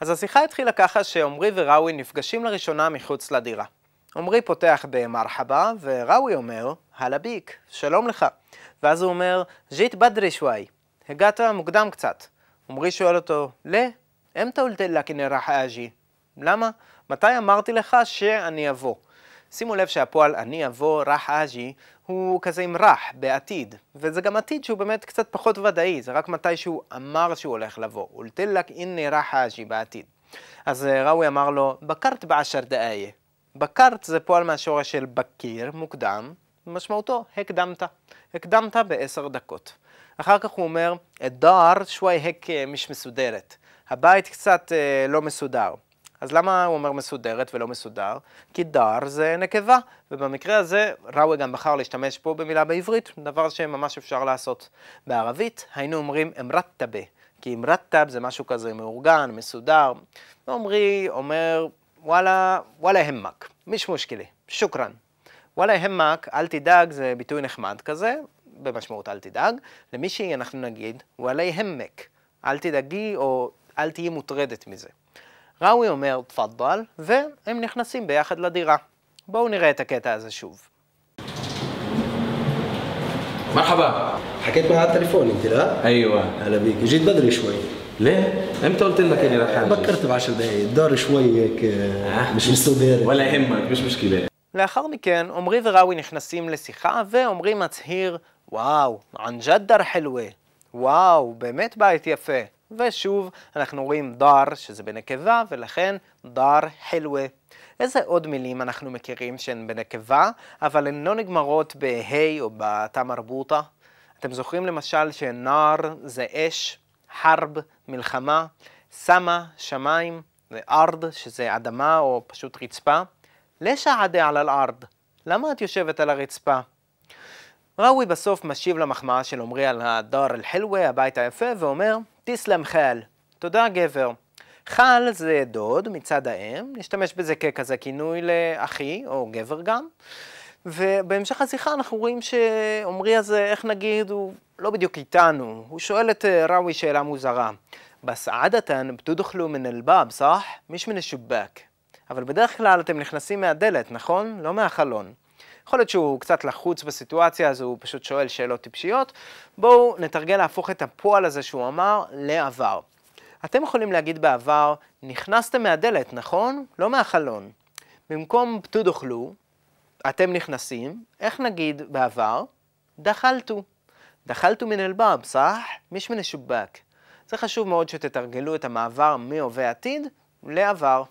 אז השיחה התחילה ככה שעמרי וראוי נפגשים לראשונה מחוץ לדירה. עמרי פותח במרחבה, וראוי אומר, הלא ביק, שלום לך. ואז הוא אומר, ז'ית בדרי שוואי, הגעת מוקדם קצת. עמרי שואל אותו, לא, אמתא אולתלה כנרח אג'י. למה? מתי אמרתי לך שאני אבוא? שימו לב שהפועל אני אבוא, רח אג'י, הוא כזה עם רח, בעתיד. וזה גם עתיד שהוא באמת קצת פחות ודאי, זה רק מתי שהוא אמר שהוא הולך לבוא. אולתלק איני רח אג'י בעתיד. אז ראוי אמר לו, בקרת בעשר דאיה. בקרת זה פועל מהשורש של בקיר, מוקדם, משמעותו הקדמת. הקדמת בעשר דקות. אחר כך הוא אומר, דאר שווי הק מיש מסודרת. הבית קצת אה, לא מסודר. אז למה הוא אומר מסודרת ולא מסודר? כי דר זה נקבה, ובמקרה הזה ראוי גם בחר להשתמש פה במילה בעברית, דבר שממש אפשר לעשות. בערבית היינו אומרים אמרתבה, כי אמרתב זה משהו כזה מאורגן, מסודר. ועמרי אומר, וואלה, וואלה המק, מיש מושכלי, שוכרן. וואלה המק, אל תדאג, זה ביטוי נחמד כזה, במשמעות אל תדאג. למישהי אנחנו נגיד, וואלה המק, אל תדאגי או אל תהיי מוטרדת מזה. ראוי אומר תפדל, והם נכנסים ביחד לדירה. בואו נראה את הקטע הזה שוב. مرحبا حكيت معاه على التليفون انت لا؟ ايوه هلا بيك جيت بدري شوي ليه؟ امتى قلت لك اني رح اجي؟ بكرت بعشر دقايق الدار شوي هيك آه، مش مستودر ولا يهمك مش مشكله לאחר מכן, עמרי וראוי נכנסים לשיחה, ועמרי מצהיר, וואו, ענג'דר חלווה. וואו, באמת בית יפה. ושוב, אנחנו רואים דר, שזה בנקבה, ולכן דר חלווה. איזה עוד מילים אנחנו מכירים שהן בנקבה, אבל הן לא נגמרות בה' או בתא מרבוטה? אתם זוכרים למשל שנער זה אש, חרב, מלחמה, סמה, שמיים, וארד, שזה אדמה או פשוט רצפה. לשה עדה על אל-ארד? למה את יושבת על הרצפה? ראוי בסוף משיב למחמאה של עמרי על הדר אל-חלווה, הבית היפה, ואומר, תסלם חל. תודה גבר. חל זה דוד מצד האם, נשתמש בזה ככזה כינוי לאחי, או גבר גם. ובהמשך השיחה אנחנו רואים שעמרי הזה, איך נגיד, הוא לא בדיוק איתנו. הוא שואל את ראוי שאלה מוזרה. בס עדתן בתודכלו מן אל-באב, סח? מיש מן השובק. אבל בדרך כלל אתם נכנסים מהדלת, נכון? לא מהחלון. יכול להיות שהוא קצת לחוץ בסיטואציה, אז הוא פשוט שואל שאלות טיפשיות. בואו נתרגל להפוך את הפועל הזה שהוא אמר לעבר. אתם יכולים להגיד בעבר, נכנסתם מהדלת, נכון? לא מהחלון. במקום פתוד אוכלו, אתם נכנסים, איך נגיד בעבר? דחלתו. דחלתו מן אלבאב, סח? מיש מן א-שבאק. זה חשוב מאוד שתתרגלו את המעבר מהווה עתיד לעבר.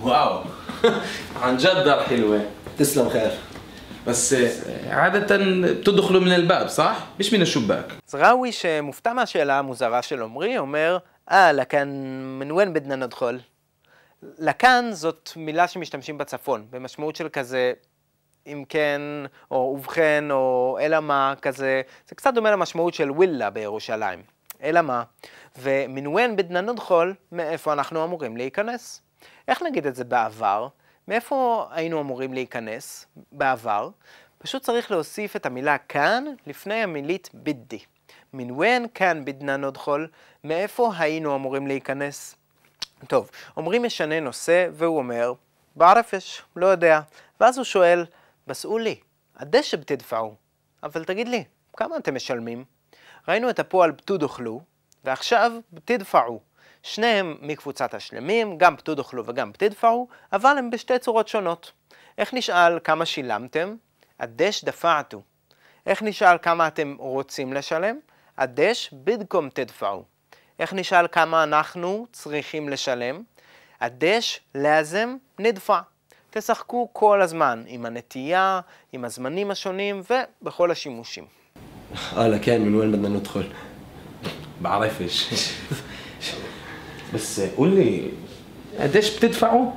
וואו, ענג'ד דאר חילווה. תסלם חיר. بس عادة بتدخلوا من الباب صح؟ مش من الشباك אז ראוי שמופתע מהשאלה המוזרה של עמרי, אומר, אה, לכאן, מן ון בדנא נדחול. לכאן זאת מילה שמשתמשים בצפון, במשמעות של כזה, אם כן, או ובכן, או אלא מה, כזה, זה קצת דומה למשמעות של ווילה בירושלים. אלא מה? ומנוון בדנא נדחול, מאיפה אנחנו אמורים להיכנס? איך נגיד את זה בעבר? מאיפה היינו אמורים להיכנס בעבר? פשוט צריך להוסיף את המילה כאן לפני המילית בידי. מן ון כאן בדנא נדחול, מאיפה היינו אמורים להיכנס? טוב, אומרים משנה נושא והוא אומר, בערפש, לא יודע. ואז הוא שואל, בסעו לי, הדשא בתדפעו. אבל תגיד לי, כמה אתם משלמים? ראינו את הפועל בתודוכלו, ועכשיו בתדפעו. שניהם מקבוצת השלמים, גם פתודוכלו וגם פתידפאו, אבל הם בשתי צורות שונות. איך נשאל כמה שילמתם? הדש דפעתו. איך נשאל כמה אתם רוצים לשלם? הדש בידקום תדפאו. איך נשאל כמה אנחנו צריכים לשלם? הדש לאזם נדפע. תשחקו כל הזמן עם הנטייה, עם הזמנים השונים ובכל השימושים. אהלן, כן, מנואל בדנה חול. בערפש. بس قول لي قديش بتدفعوا؟